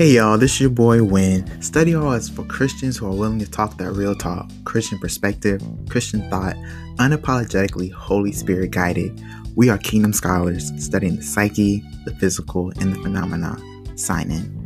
Hey y'all, this is your boy Win. Study Hall is for Christians who are willing to talk that real talk, Christian perspective, Christian thought, unapologetically Holy Spirit guided. We are kingdom scholars studying the psyche, the physical, and the phenomena. Sign in.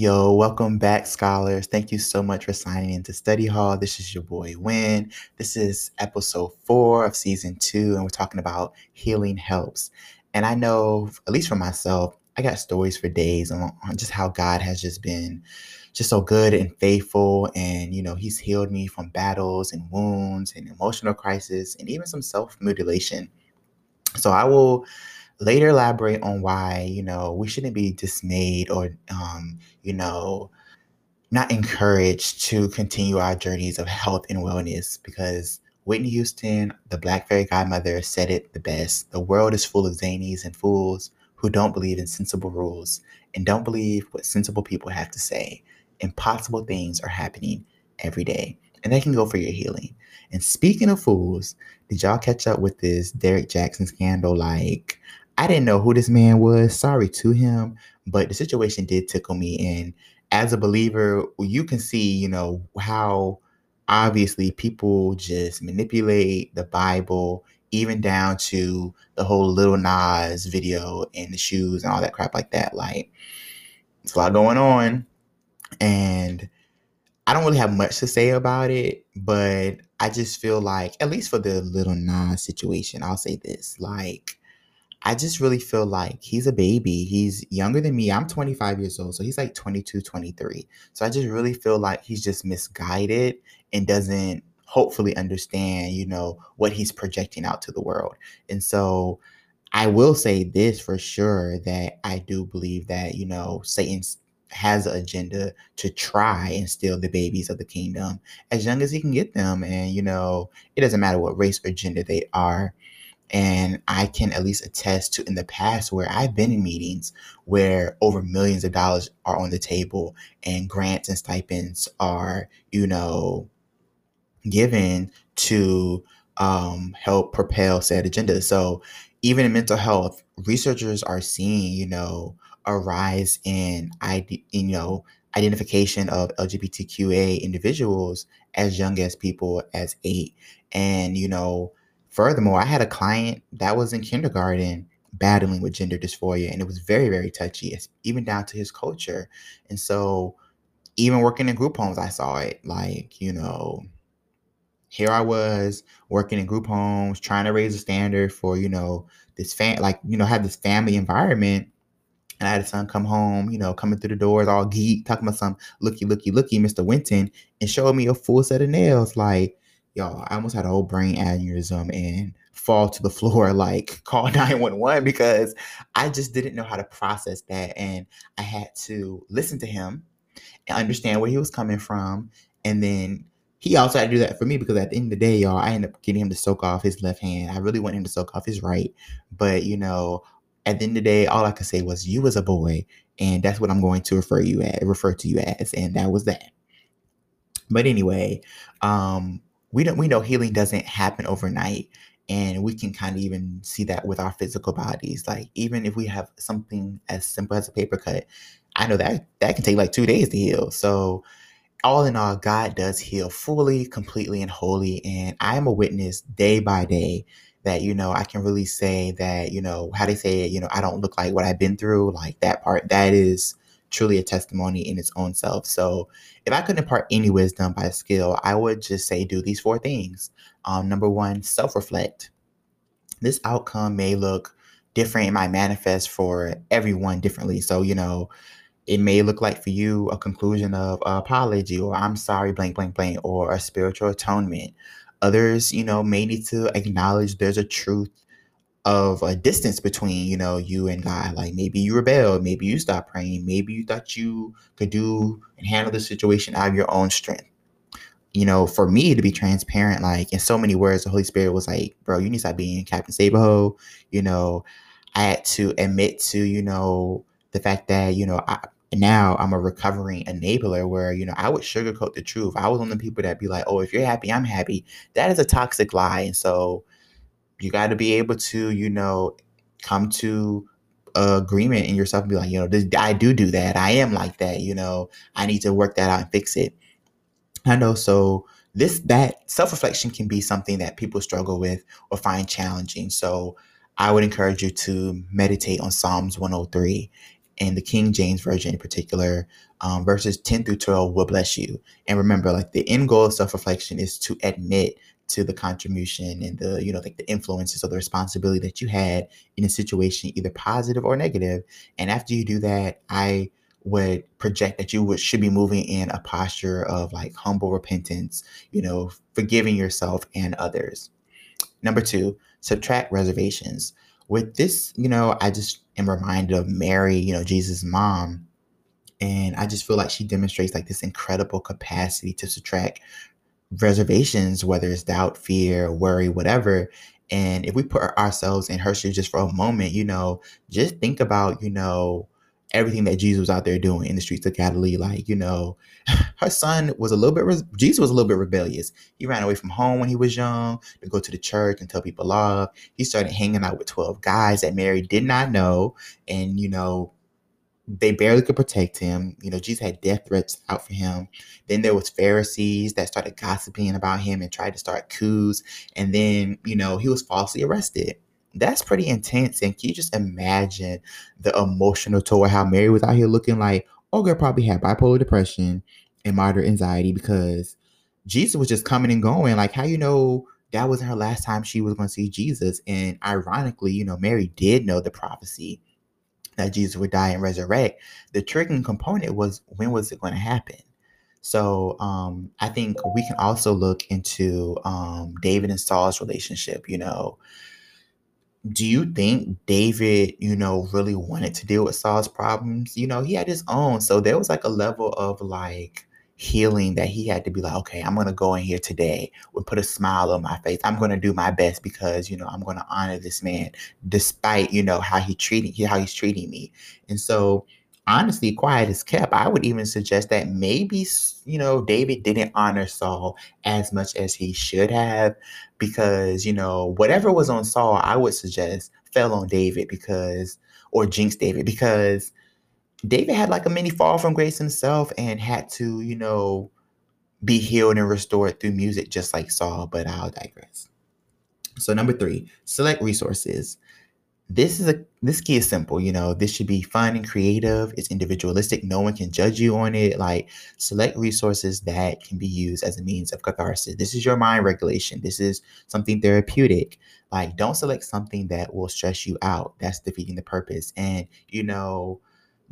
Yo, welcome back, scholars. Thank you so much for signing into Study Hall. This is your boy Win. This is episode four of season two, and we're talking about healing helps. And I know, at least for myself, I got stories for days on, on just how God has just been just so good and faithful. And, you know, He's healed me from battles and wounds and emotional crisis and even some self mutilation. So I will later elaborate on why you know we shouldn't be dismayed or um, you know not encouraged to continue our journeys of health and wellness because Whitney Houston, the Black Fairy Godmother, said it the best. The world is full of zanies and fools who don't believe in sensible rules and don't believe what sensible people have to say. Impossible things are happening every day, and they can go for your healing. And speaking of fools, did y'all catch up with this Derek Jackson scandal? Like, I didn't know who this man was. Sorry to him, but the situation did tickle me. And as a believer, you can see, you know, how obviously people just manipulate the Bible, even down to the whole Lil Nas video and the shoes and all that crap like that. Like, it's a lot going on. And I don't really have much to say about it, but I just feel like, at least for the Lil Nas situation, I'll say this like, I just really feel like he's a baby. He's younger than me. I'm 25 years old. So he's like 22, 23. So I just really feel like he's just misguided and doesn't hopefully understand, you know, what he's projecting out to the world. And so I will say this for sure that I do believe that, you know, Satan has an agenda to try and steal the babies of the kingdom as young as he can get them. And, you know, it doesn't matter what race or gender they are. And I can at least attest to in the past where I've been in meetings where over millions of dollars are on the table and grants and stipends are, you know, given to um, help propel said agenda. So even in mental health, researchers are seeing, you know, a rise in, ID, you know, identification of LGBTQA individuals as young as people as eight. And, you know, Furthermore, I had a client that was in kindergarten battling with gender dysphoria, and it was very, very touchy, even down to his culture. And so, even working in group homes, I saw it. Like, you know, here I was working in group homes, trying to raise a standard for, you know, this fan, like, you know, have this family environment. And I had a son come home, you know, coming through the doors all geek, talking about some looky, looky, looky, Mr. Winton, and showing me a full set of nails. Like, y'all, I almost had a whole brain aneurysm and fall to the floor, like call 911 because I just didn't know how to process that. And I had to listen to him and understand where he was coming from. And then he also had to do that for me because at the end of the day, y'all, I ended up getting him to soak off his left hand. I really want him to soak off his right. But, you know, at the end of the day, all I could say was, you as a boy. And that's what I'm going to refer you at, refer to you as. And that was that. But anyway, um, we don't we know healing doesn't happen overnight and we can kind of even see that with our physical bodies. Like even if we have something as simple as a paper cut i know that that can take like two days to heal. So all in all god does heal fully completely and wholly and i am a witness day by day that you know i can really say that you know how they say it you know i don't look like what i've been through. Like that part that is truly a testimony in its own self. So, if I could impart any wisdom by skill, I would just say do these four things. Um, number one, self reflect. This outcome may look different, it might manifest for everyone differently. So, you know, it may look like for you a conclusion of apology or I'm sorry, blank, blank, blank, or a spiritual atonement. Others, you know, may need to acknowledge there's a truth of a distance between you know you and God. Like maybe you rebelled, maybe you stopped praying, maybe you thought you could do and handle the situation out of your own strength. You know, for me to be transparent, like in so many words, the Holy Spirit was like, "Bro, you need to stop being Captain Save-a-Hoe." You know, I had to admit to you know the fact that you know I, now I'm a recovering enabler where, you know, I would sugarcoat the truth. I was one of the people that be like, oh, if you're happy, I'm happy. That is a toxic lie. And so you got to be able to, you know, come to agreement in yourself and be like, you know, this, I do do that. I am like that. You know, I need to work that out and fix it. I know. So this that self reflection can be something that people struggle with or find challenging. So I would encourage you to meditate on Psalms 103 and the King James Version in particular, um, verses 10 through 12 will bless you. And remember, like the end goal of self reflection is to admit to the contribution and the you know like the influences or the responsibility that you had in a situation either positive or negative. and after you do that i would project that you would should be moving in a posture of like humble repentance you know forgiving yourself and others number two subtract reservations with this you know i just am reminded of mary you know jesus mom and i just feel like she demonstrates like this incredible capacity to subtract reservations, whether it's doubt, fear, worry, whatever. And if we put ourselves in her shoes just for a moment, you know, just think about, you know, everything that Jesus was out there doing in the streets of Galilee. Like, you know, her son was a little bit, re- Jesus was a little bit rebellious. He ran away from home when he was young to go to the church and tell people love. He started hanging out with 12 guys that Mary did not know. And, you know, they barely could protect him. You know, Jesus had death threats out for him. Then there was Pharisees that started gossiping about him and tried to start coups. And then, you know, he was falsely arrested. That's pretty intense. And can you just imagine the emotional toll how Mary was out here looking like, oh, girl probably had bipolar depression and moderate anxiety because Jesus was just coming and going. Like, how you know that wasn't her last time she was going to see Jesus? And ironically, you know, Mary did know the prophecy that Jesus would die and resurrect, the triggering component was when was it going to happen? So um, I think we can also look into um, David and Saul's relationship. You know, do you think David, you know, really wanted to deal with Saul's problems? You know, he had his own. So there was like a level of like healing that he had to be like, okay, I'm gonna go in here today and put a smile on my face. I'm gonna do my best because you know I'm gonna honor this man despite you know how he treating how he's treating me. And so honestly, quiet is kept. I would even suggest that maybe you know David didn't honor Saul as much as he should have because you know whatever was on Saul, I would suggest fell on David because or jinx David because David had like a mini fall from grace himself and had to, you know, be healed and restored through music just like Saul, but I'll digress. So number three, select resources. This is a this key is simple, you know, this should be fun and creative. It's individualistic. No one can judge you on it. Like select resources that can be used as a means of catharsis. This is your mind regulation. This is something therapeutic. Like don't select something that will stress you out. That's defeating the purpose. And you know,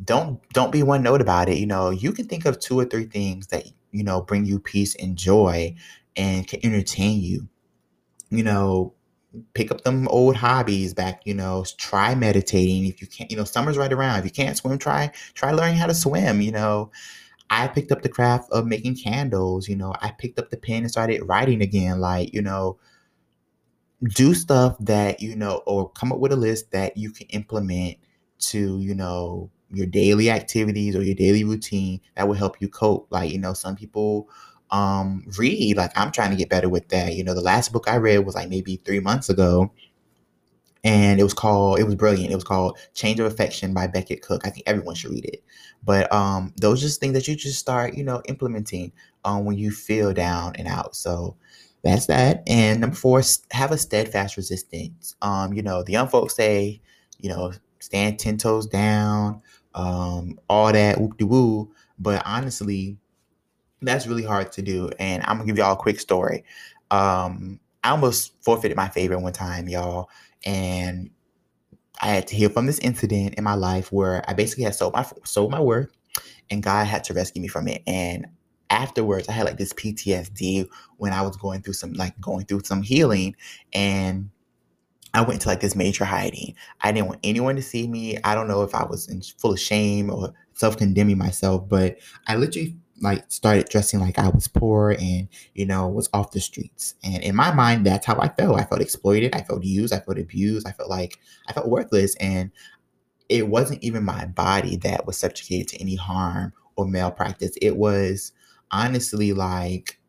don't don't be one note about it. You know, you can think of two or three things that you know bring you peace and joy and can entertain you. You know, pick up them old hobbies back. You know, try meditating if you can't. You know, summer's right around. If you can't swim, try try learning how to swim. You know. I picked up the craft of making candles, you know, I picked up the pen and started writing again. Like, you know, do stuff that, you know, or come up with a list that you can implement to, you know, your daily activities or your daily routine that will help you cope. Like, you know, some people um read, like I'm trying to get better with that. You know, the last book I read was like maybe three months ago. And it was called, it was brilliant. It was called Change of Affection by Becket Cook. I think everyone should read it. But um those just things that you just start, you know, implementing um when you feel down and out. So that's that. And number four, have a steadfast resistance. Um, you know, the young folks say, you know, stand ten toes down, um, all that whoop de woo. But honestly, that's really hard to do. And I'm gonna give y'all a quick story. Um, I almost forfeited my favorite one time, y'all, and I had to heal from this incident in my life where I basically had sold my sold my worth, and God had to rescue me from it. And afterwards, I had like this PTSD when I was going through some like going through some healing, and I went to like this major hiding. I didn't want anyone to see me. I don't know if I was in full of shame or self-condemning myself, but I literally like started dressing like I was poor and you know was off the streets. And in my mind, that's how I felt. I felt exploited. I felt used. I felt abused. I felt like I felt worthless. And it wasn't even my body that was subjugated to any harm or malpractice. It was honestly like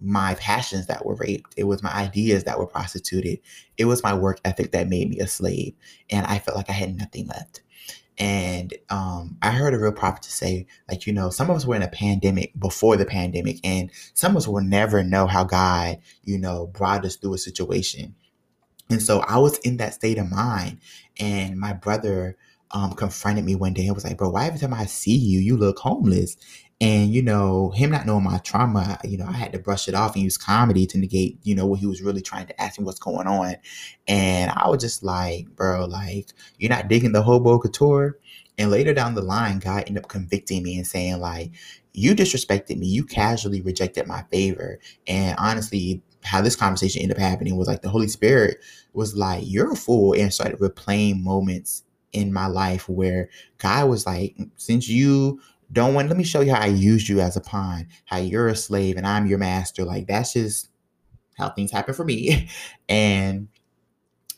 my passions that were raped. It was my ideas that were prostituted. It was my work ethic that made me a slave. And I felt like I had nothing left. And um, I heard a real prophet say, like, you know, some of us were in a pandemic before the pandemic, and some of us will never know how God, you know, brought us through a situation. And so I was in that state of mind. And my brother um, confronted me one day and was like, bro, why every time I see you, you look homeless? And, you know, him not knowing my trauma, you know, I had to brush it off and use comedy to negate, you know, what he was really trying to ask me what's going on. And I was just like, bro, like, you're not digging the hobo couture. And later down the line, God ended up convicting me and saying, like, you disrespected me. You casually rejected my favor. And honestly, how this conversation ended up happening was like the Holy Spirit was like, You're a fool, and started replaying moments in my life where God was like, Since you don't want, let me show you how I used you as a pawn, how you're a slave and I'm your master. Like, that's just how things happen for me. and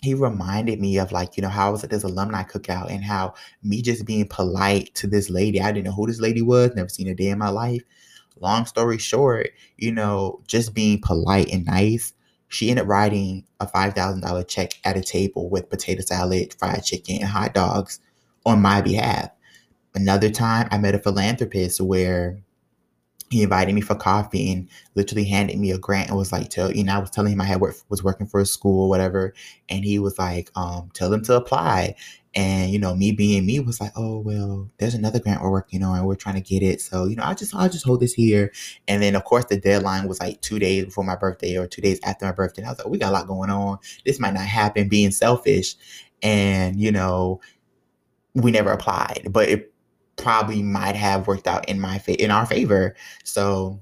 he reminded me of like, you know, how I was at this alumni cookout and how me just being polite to this lady. I didn't know who this lady was, never seen a day in my life long story short, you know, just being polite and nice, she ended up writing a $5,000 check at a table with potato salad, fried chicken, and hot dogs on my behalf. Another time, I met a philanthropist where he invited me for coffee and literally handed me a grant and was like, tell you know, I was telling him I had work was working for a school or whatever. And he was like, um, tell them to apply. And, you know, me being me was like, oh well, there's another grant we're working on and we're trying to get it. So, you know, I just I'll just hold this here. And then of course the deadline was like two days before my birthday or two days after my birthday. And I was like, we got a lot going on. This might not happen, being selfish. And, you know, we never applied. But it probably might have worked out in my fa- in our favor. So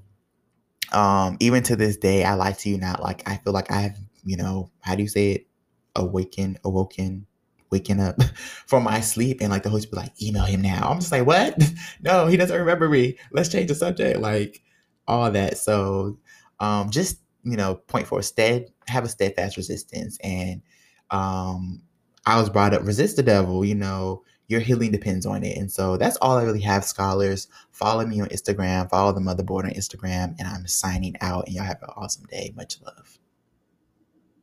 um even to this day, I lie to you not. Like I feel like I have, you know, how do you say it? Awaken, awoken, waking up from my sleep and like the host be like, email him now. I'm just like, what? no, he doesn't remember me. Let's change the subject. Like all that. So um just, you know, point for stead, have a steadfast resistance. And um I was brought up, resist the devil, you know, your healing depends on it. And so that's all I really have, scholars. Follow me on Instagram, follow the motherboard on Instagram, and I'm signing out. And y'all have an awesome day. Much love.